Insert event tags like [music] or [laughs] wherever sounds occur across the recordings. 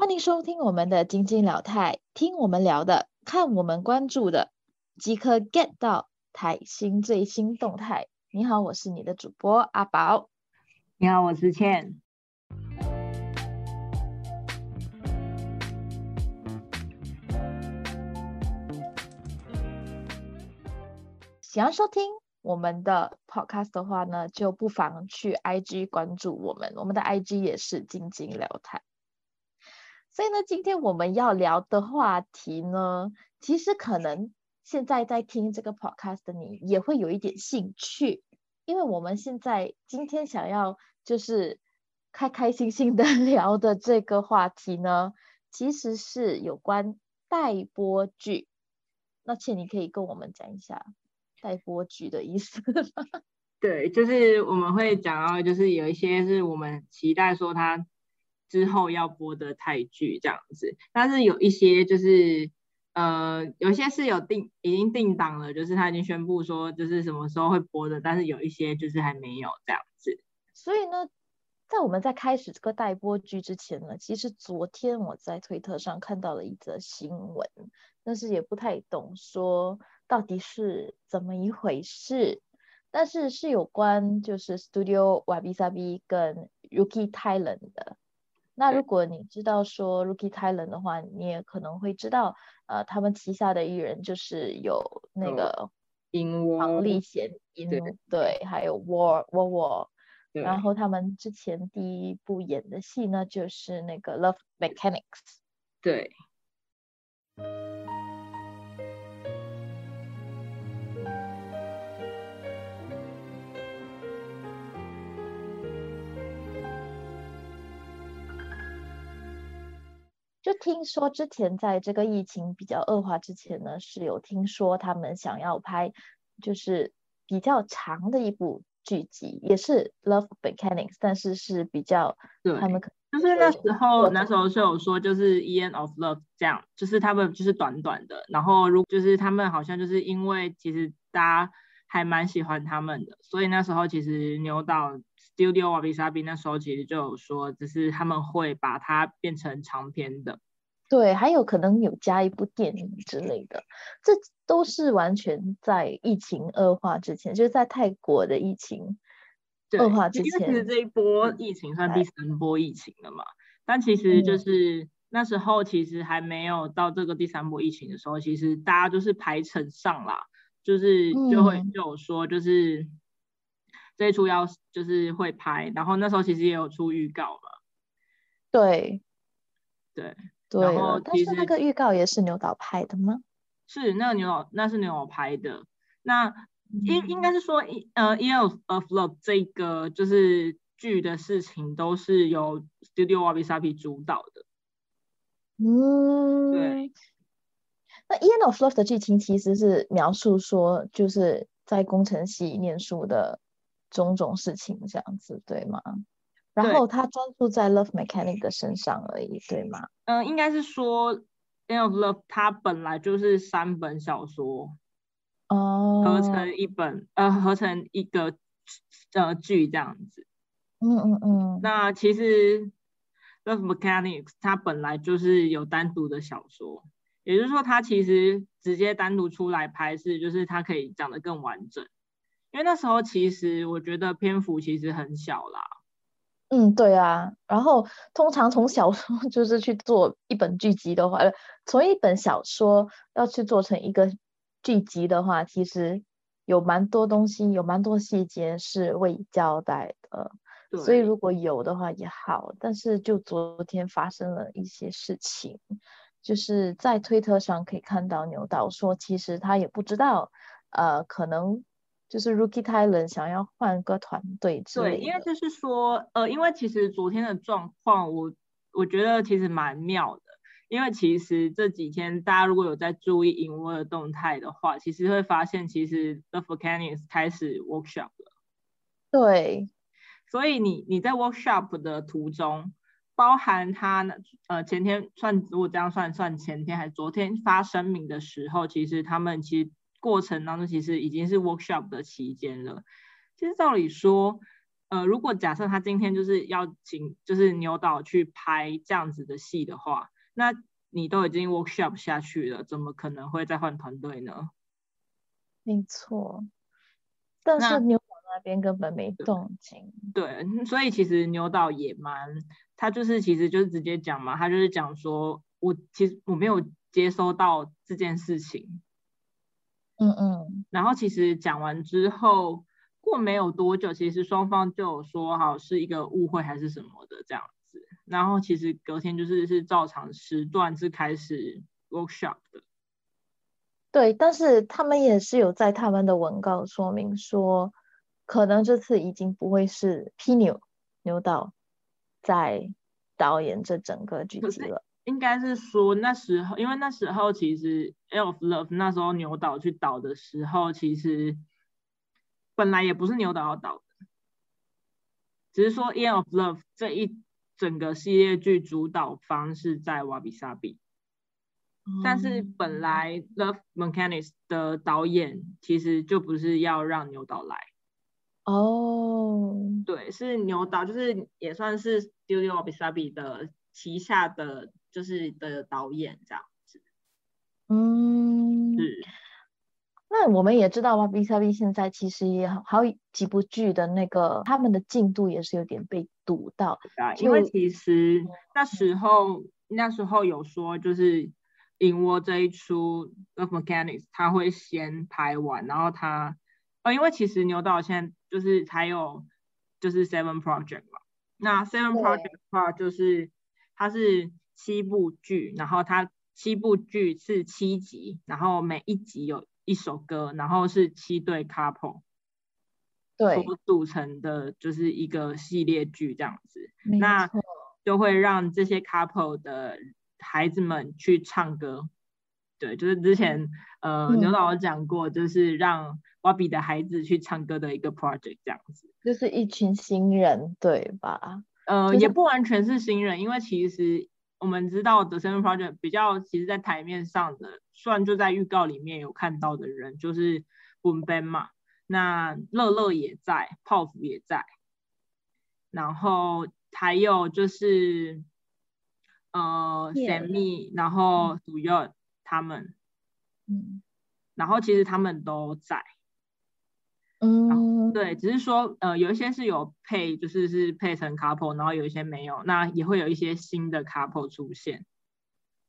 欢迎收听我们的晶晶聊泰，听我们聊的，看我们关注的，即刻 get 到台新最新动态。你好，我是你的主播阿宝。你好，我是倩。想要收听我们的 podcast 的话呢，就不妨去 IG 关注我们，我们的 IG 也是晶晶聊泰。所以呢，今天我们要聊的话题呢，其实可能现在在听这个 podcast 的你也会有一点兴趣，因为我们现在今天想要就是开开心心的 [laughs] 聊的这个话题呢，其实是有关待播剧。那倩，你可以跟我们讲一下。待播剧的意思，[laughs] 对，就是我们会讲到，就是有一些是我们期待说它之后要播的泰剧这样子，但是有一些就是呃，有些是有定已经定档了，就是他已经宣布说就是什么时候会播的，但是有一些就是还没有这样子。所以呢，在我们在开始这个待播剧之前呢，其实昨天我在推特上看到了一则新闻，但是也不太懂说。到底是怎么一回事？但是是有关就是 Studio Wabi Sabi 跟 Rookie Thailand 的。那如果你知道说 Rookie Thailand 的话，你也可能会知道，呃，他们旗下的艺人就是有那个黄立贤，对，还有 War War War。然后他们之前第一部演的戏呢，就是那个 Love Mechanics。对。就听说之前在这个疫情比较恶化之前呢，是有听说他们想要拍就是比较长的一部剧集，也是 Love Mechanics，但是是比较他们可就是那时候那时候是有说就是 End of Love 这样，就是他们就是短短的，然后如就是他们好像就是因为其实大家还蛮喜欢他们的，所以那时候其实牛导。Studio of isabi 那时候其实就有说，只是他们会把它变成长篇的，对，还有可能有加一部电影之类的，这都是完全在疫情恶化之前，就是在泰国的疫情恶化之前。其实这一波疫情算第三波疫情了嘛，但其实就是那时候其实还没有到这个第三波疫情的时候，其实大家就是排成上啦，就是就会就有说就是。这一出要就是会拍，然后那时候其实也有出预告嘛。对，对，对。然后，但是那个预告也是牛导拍的吗？是，那个牛导那是牛导拍的。那应应该是说，呃，《Year of Love》这个就是剧的事情都是由 Studio Wabi Sabi 主导的。嗯，对。那《End of Love》的剧情其实是描述说，就是在工程系念书的。种种事情这样子对吗？然后他专注在 Love Mechanic 的身上而已，对吗？嗯，应该是说《End of Love》它本来就是三本小说哦，合成一本呃，合成一个呃剧这样子。嗯嗯嗯。那其实《Love Mechanics》它本来就是有单独的小说，也就是说它其实直接单独出来拍是，就是它可以讲得更完整。因为那时候其实我觉得篇幅其实很小啦。嗯，对啊。然后通常从小说 [laughs] 就是去做一本剧集的话，从一本小说要去做成一个剧集的话，其实有蛮多东西，有蛮多细节是未交代的。所以如果有的话也好，但是就昨天发生了一些事情，就是在推特上可以看到牛导说，其实他也不知道，呃，可能。就是 Rookie Thailand 想要换个团队之类的。对，因为就是说，呃，因为其实昨天的状况，我我觉得其实蛮妙的。因为其实这几天大家如果有在注意影窝的动态的话，其实会发现，其实 The Volcanics 开始 workshop 了。对。所以你你在 workshop 的途中，包含他呢呃前天算如果这样算算前天还是昨天发声明的时候，其实他们其实。过程当中其实已经是 workshop 的期间了。其实照理说，呃，如果假设他今天就是要请就是牛导去拍这样子的戏的话，那你都已经 workshop 下去了，怎么可能会再换团队呢？没错，但是牛导那边根本没动静。对，所以其实牛导也蛮，他就是其实就是直接讲嘛，他就是讲说，我其实我没有接收到这件事情。嗯嗯，然后其实讲完之后，过没有多久，其实双方就有说好是一个误会还是什么的这样子。然后其实隔天就是是照常时段是开始 workshop 的。对，但是他们也是有在他们的文告说明说，可能这次已经不会是 P 牛牛导在导演这整个剧集了。应该是说那时候，因为那时候其实《of Love》那时候牛导去导的时候，其实本来也不是牛导要导的，只是说《of Love》这一整个系列剧主导方是在瓦比萨比，但是本来《Love Mechanics》的导演其实就不是要让牛导来。哦，对，是牛岛，就是也算是 Studio 瓦比萨比的旗下的。就是的导演这样子，嗯，是。那我们也知道，哇，B 三 B 现在其实也好有几部剧的那个他们的进度也是有点被堵到。啊，因为其实那时候那时候有说，就是《银窝》这一出《Love Mechanics》他会先拍完，然后他呃，因为其实牛导现在就是才有就是 Seven Project 嘛，那 Seven Project 的话就是它是。七部剧，然后它七部剧是七集，然后每一集有一首歌，然后是七对 couple 对所组成的，就是一个系列剧这样子。那就会让这些 couple 的孩子们去唱歌。对，就是之前呃牛导讲过，就是让 Wabi 的孩子去唱歌的一个 project 这样子。就是一群新人，对吧？呃，也不完全是新人，因为其实。我们知道 The Seven Project 比较，其实在台面上的，算就在预告里面有看到的人，就是 Boom Ben 嘛，那乐乐也在，泡芙也在，然后还有就是呃 Sammy，然后主要他们，嗯，然后其实他们都在。嗯，对，只是说，呃，有一些是有配，就是是配成 couple，然后有一些没有，那也会有一些新的 couple 出现，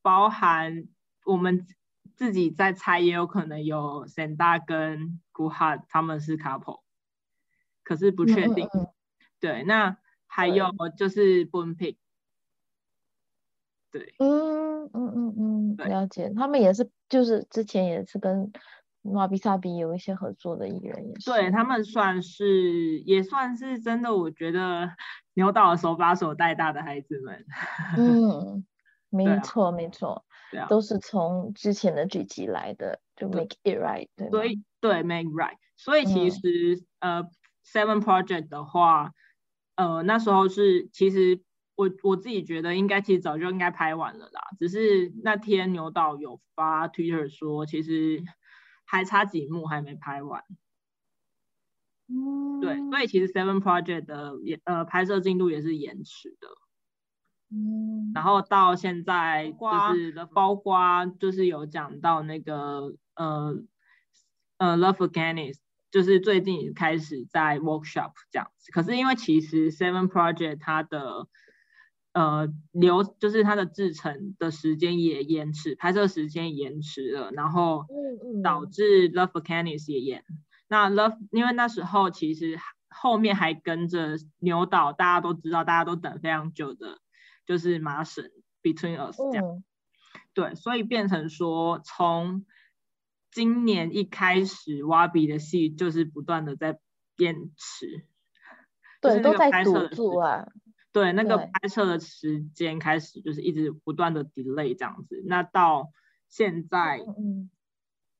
包含我们自己在猜，也有可能有 Sanda 跟 Guha 他们是 couple，可是不确定。对，那还有就是 Boom Pig，对，嗯嗯嗯嗯，了解，他们也是，就是之前也是跟。马比萨比有一些合作的艺人也是，对他们算是也算是真的，我觉得牛导手把手带大的孩子们。[laughs] 嗯，没错没错，都是从之前的剧集来的，就 Make It Right，对所以对 Make Right，所以其实呃 Seven Project 的话，呃那时候是其实我我自己觉得应该其实早就应该拍完了啦，只是那天牛导有发 Twitter 说其实。还差几幕还没拍完，嗯，对，所以其实 Seven Project 的也呃拍摄进度也是延迟的，嗯，然后到现在就是的包括就是有讲到那个呃呃 Love Again is 就是最近开始在 workshop 这样子，可是因为其实 Seven Project 它的呃，流就是它的制成的时间也延迟，拍摄时间延迟了，然后导致 Love for Canis 也延。那 Love 因为那时候其实后面还跟着牛岛，大家都知道，大家都等非常久的，就是麻省 Between Us 这样。对，所以变成说从今年一开始，挖比的戏就是不断的在延迟，对，都在堵住啊。对，那个拍摄的时间开始就是一直不断的 delay 这样子，那到现在，嗯，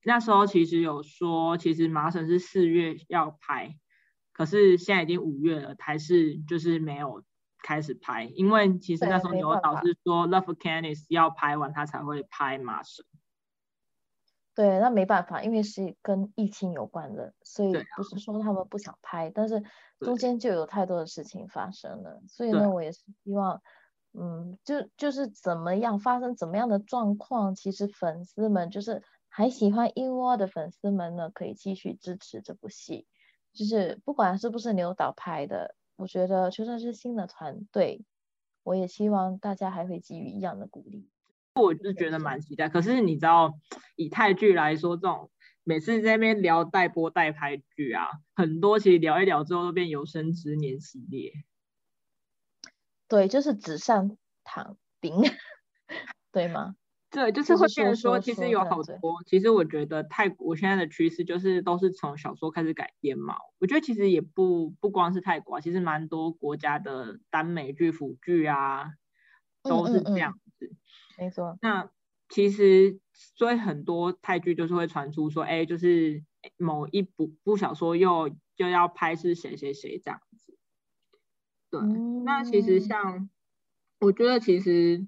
那时候其实有说，其实麻省是四月要拍，可是现在已经五月了，还是就是没有开始拍，因为其实那时候牛导是说 Love Canis 要拍完他才会拍麻省。对，那没办法，因为是跟疫情有关的，所以不是说他们不想拍，但是中间就有太多的事情发生了，所以呢，我也是希望，嗯，就就是怎么样发生怎么样的状况，其实粉丝们就是还喜欢一窝的粉丝们呢，可以继续支持这部戏，就是不管是不是牛导拍的，我觉得就算是新的团队，我也希望大家还会给予一样的鼓励。我是觉得蛮期待。可是你知道，以泰剧来说，这种每次在那边聊代播代拍剧啊，很多其实聊一聊之后都变有生之年系列。对，就是纸上谈兵，[laughs] 对吗？对，就是就是会变成说，其实有好多，其实我觉得泰国现在的趋势就是都是从小说开始改编嘛。我觉得其实也不不光是泰国啊，其实蛮多国家的耽美剧、腐剧啊，都是嗯嗯这样子。没错，那其实所以很多泰剧就是会传出说，哎，就是某一部部小说又就要拍是谁谁谁这样子。对，那其实嗯像我觉得其实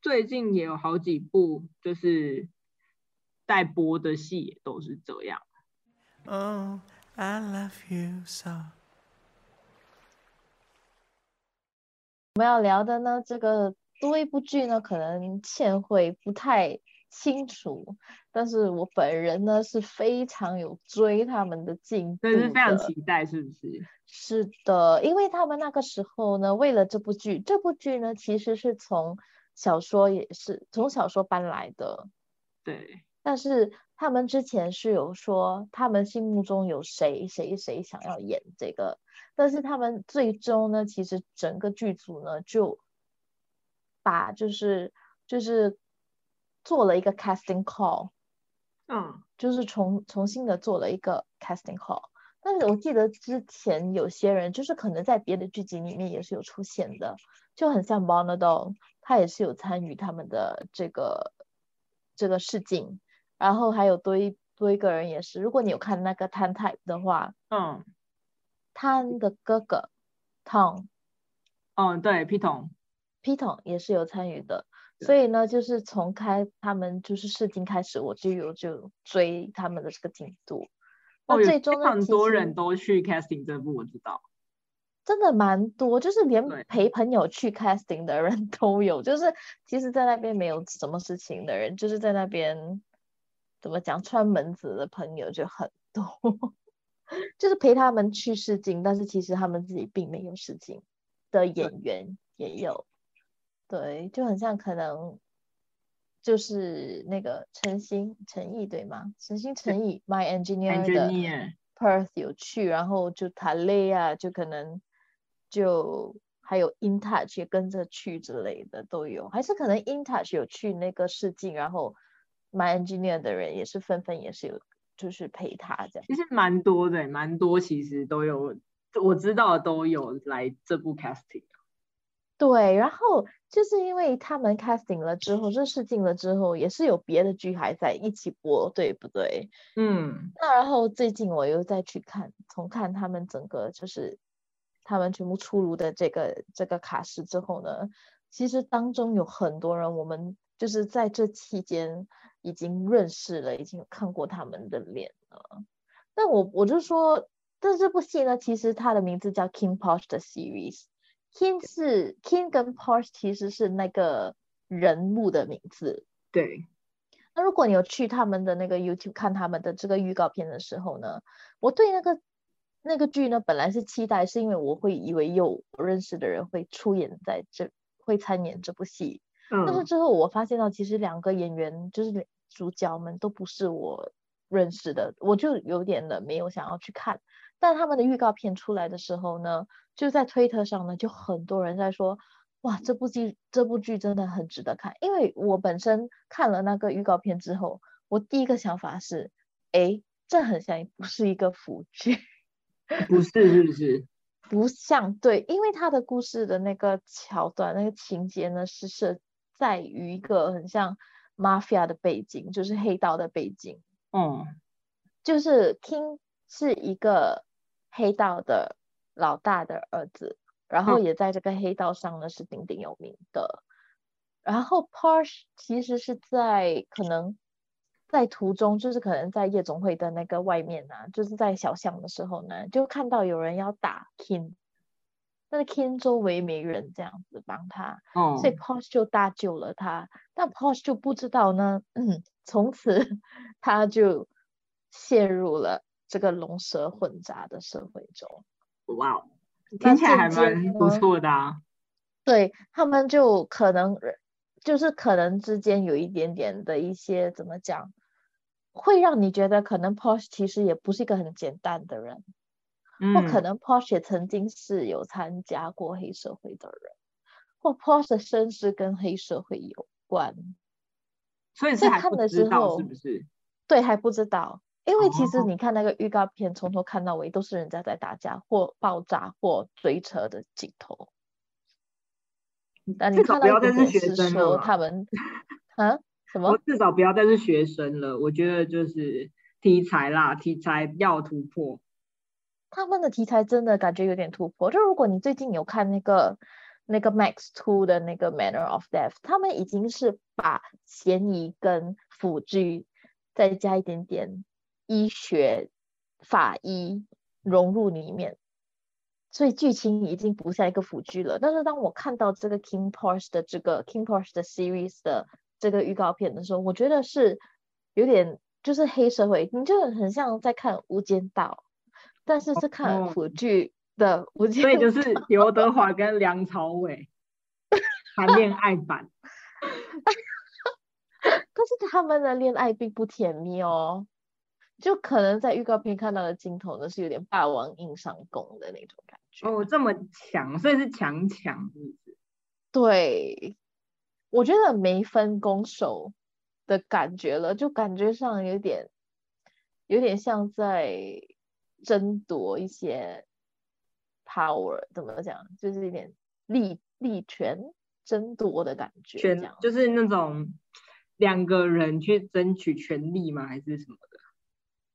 最近也有好几部就是待播的戏也都是这样。Oh, I love you so. 我们要聊的呢，这个多一部剧呢，可能倩会不太清楚，但是我本人呢是非常有追他们的进度所以是非常。期待，是不是？[laughs] 是的，因为他们那个时候呢，为了这部剧，这部剧呢其实是从小说也是从小说搬来的，对，但是他们之前是有说他们心目中有谁谁谁想要演这个，但是他们最终呢，其实整个剧组呢就把就是就是做了一个 casting call，嗯，就是重重新的做了一个 casting call。但是我记得之前有些人就是可能在别的剧集里面也是有出现的，就很像 Bonado，他也是有参与他们的这个这个试镜，然后还有多一多一个人也是，如果你有看那个 Tan Type 的话，嗯，他的哥哥 Tom 嗯，对，屁筒，P 桶也是有参与的，所以呢，就是从开他们就是试镜开始，我就有就追他们的这个进度。那最终呢，其常多人都去 casting 这部，我知道。真的蛮多，就是连陪朋友去 casting 的人 [laughs] 都有，就是其实，在那边没有什么事情的人，就是在那边怎么讲串门子的朋友就很多，[laughs] 就是陪他们去试镜，但是其实他们自己并没有试镜的演员也有，对，就很像可能就是那个诚心诚意对吗？诚心诚意 My Engineer 的 engineer，Perth 有去，然后就塔雷啊，就可能就还有 InTouch 也跟着去之类的都有，还是可能 InTouch 有去那个试镜，然后 My Engineer 的人也是纷纷也是有就是陪他这样。其实蛮多的，蛮多，其实都有，我知道的都有来这部 casting。对，然后就是因为他们 casting 了之后，就试镜了之后，也是有别的剧还在一起播，对不对？嗯，那然后最近我又再去看重看他们整个就是他们全部出炉的这个这个卡式之后呢，其实当中有很多人我们就是在这期间已经认识了，已经看过他们的脸了。那我我就说，但这部戏呢，其实它的名字叫 King Porsche 的 series。King 是 King 跟 Porsche 其实是那个人物的名字，对，那如果你有去他们的那个 YouTube 看他们的这个预告片的时候呢，我对那个那个剧呢本来是期待，是因为我会以为有我认识的人会出演在这，会参演这部戏。但是嗯，之后我发现到，其实两个演员就是主角们都不是我认识的，我就有点的没有想要去看。但他们的预告片出来的时候呢，就在推特上呢，就很多人在说，哇，这部剧这部剧真的很值得看。因为我本身看了那个预告片之后，我第一个想法是，诶，这很像不是一个腐剧。[laughs] 不是，是不是？[laughs] 不像对，因为他的故事的那个桥段、那个情节呢，是设在于一个很像 mafia 的背景，就是黑道的背景。嗯，就是 King 是一个黑道的老大的儿子，然后嗯也在这个黑道上呢是鼎鼎有名的。然后 Porsche 其实是在可能在途中，就是可能在夜总会的那个外面啊，就是在小巷的时候呢，就看到有人要打 King，但是 King 周围没人这样子帮他，哦，所以 Porsche 就搭救了他。但 Porsche 就不知道呢，嗯，从此他就陷入了这个龙蛇混杂的社会中。哇哦，听起来还蛮不错的啊。[laughs] 对他们就可能就是可能之间有一点点的一些怎么讲，会让你觉得可能 Porsche 其实也不是一个很简单的人，或可嗯，能 Porsche 也曾经是有参加过黑社会的人，或 Porsche 的身世跟黑社会有关。所以看的还不知时候道是不是？对，还不知道，因为其实哦你看那个预告片，从头看到尾都是人家在打架或爆炸或追车的镜头。但你至少不要再是学生了他们 [laughs] 啊什么我？至少不要再是学生了。我觉得就是题材啦，题材要突破。他们的题材真的感觉有点突破。就如果你最近有看那个那个 Max Two 的那个 Manner of Death，他们已经是把嫌疑跟辅具再加一点点医学法医融入里面，所以剧情已经不像一个腐剧了。但是当我看到这个 King Porsche 的这个 King Porsche 的 series 的这个预告片的时候，我觉得是有点就是黑社会，你就很像在看《无间道》。但是是看哦辅剧的《无间道所以就是刘德华跟梁朝伟 [laughs] 谈恋爱版。[laughs] 可是他们的恋爱并不甜蜜哦，就可能在预告片看到的镜头呢是有点霸王硬上弓的那种感觉。哦，这么强，所以是强强，是不是？对，我觉得没分攻守的感觉了，就感觉上有点有点像在争夺一些 power，怎么讲，就是有点力力权争夺的感觉，这权样。就是那种两个人去争取权利吗？还是什么的？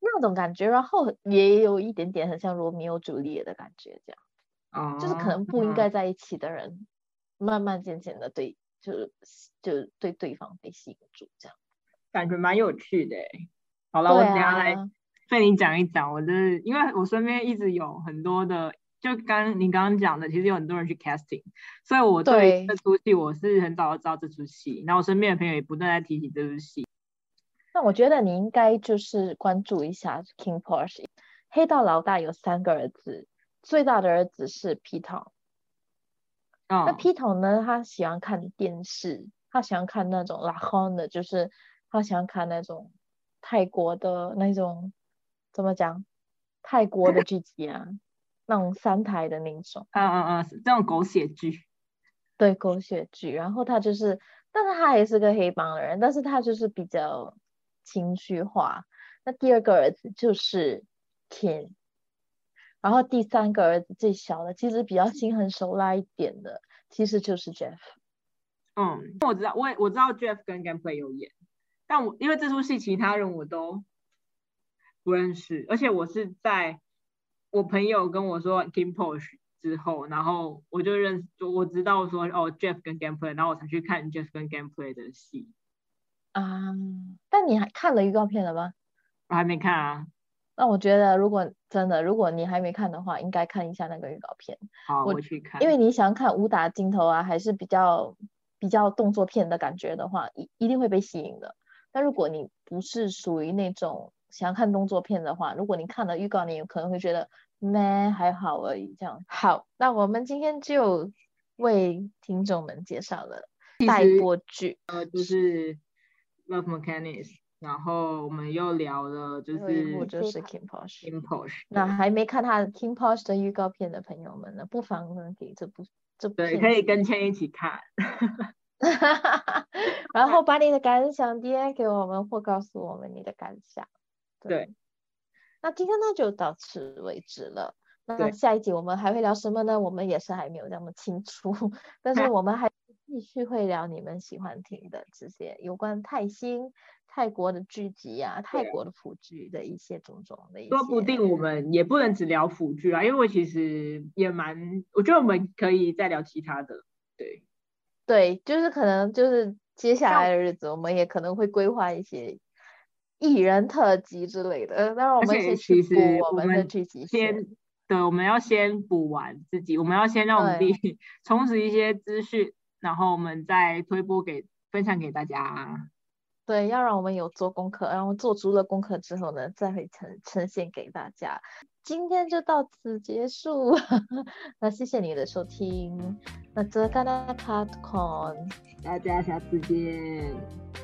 那种感觉，然后也有一点点很像罗密欧朱丽叶的感觉，这样哦，就是可能不应嗯该在一起的人，慢慢渐渐的对，就是就对对方被吸引住，这样。感觉蛮有趣的欸。好了，我对等下来啊，被你讲一讲。我就是因为我身边一直有很多的，就刚你刚刚讲的，其实有很多人去 casting，所以我对这出戏我是很早就知道这出戏，然后我身边的朋友也不断在提起这出戏。那我觉得你应该就是关注一下 King Porsche。黑道老大有三个儿子，最大的儿子是 Peter。那嗯，Peter 呢，他喜欢看电视，他喜欢看那种 o n 的，就是他喜欢看那种泰国的那种怎么讲，泰国的剧集啊，那种三台的那种，嗯嗯嗯，这种狗血剧。对狗血剧。然后他就是，但是他也是个黑帮的人，但是他就是比较情绪化。那第二个儿子就是 King，然后第三个儿子最小的，其实比较心狠手辣一点的，其实就是 Jeff。嗯，我知道，我也我知道 Jeff 跟 Gameplay 有演，但我因为这出戏其他人我都不认识，而且我是在我朋友跟我说 Kim p o s h 之后，然后我就认识，就我知道说哦 Jeff 跟 Gameplay，然后我才去看 Jeff 跟 Gameplay 的戏，啊，但你还看了预告片了吗？我还没看啊。那我觉得，如果真的，如果你还没看的话，应该看一下那个预告片，好，我我去看，因为你想看武打镜头啊，还是比较比较动作片的感觉的话，一一定会被吸引的。但如果你不是属于那种想要看动作片的话，如果你看了预告，你有可能会觉得咩还好而已这样。好，那我们今天就为听众们介绍了待其实播剧，呃就是 Love Mechanics，然后我们又聊了就是就是 Kim Porsche。Kim Porsche，那还没看他 King Porsche 的预告片的朋友们呢，不妨呢给这部这部对，可以跟千一起看。[laughs] 然后把你的感想 DM 给我们，或告诉我们你的感想。对，那今天呢就到此为止了。那下一集我们还会聊什么呢？我们也是还没有那么清楚，[laughs] 但是 [laughs] 我们还继续会聊你们喜欢听的这些有关泰星、泰国的剧集啊、泰国的腐剧的一些种种的一些。说不定我们也不能只聊腐剧啊，因为我其实也蛮，我觉得我们可以再聊其他的。对，对，就是可能就是接下来的日子，我们也可能会规划一些艺人特辑之类的。那我们先去补我们的剧集先。对，我们要先补完自己，我们要先让我们自己 [laughs] 充实一些资讯，然后我们再推播给分享给大家。对，要让我们有做功课，然后做足了功课之后呢，再会呈呈现给大家。今天就到此结束，[laughs] 那谢谢你的收听，那泽干那卡 con，大家下次见。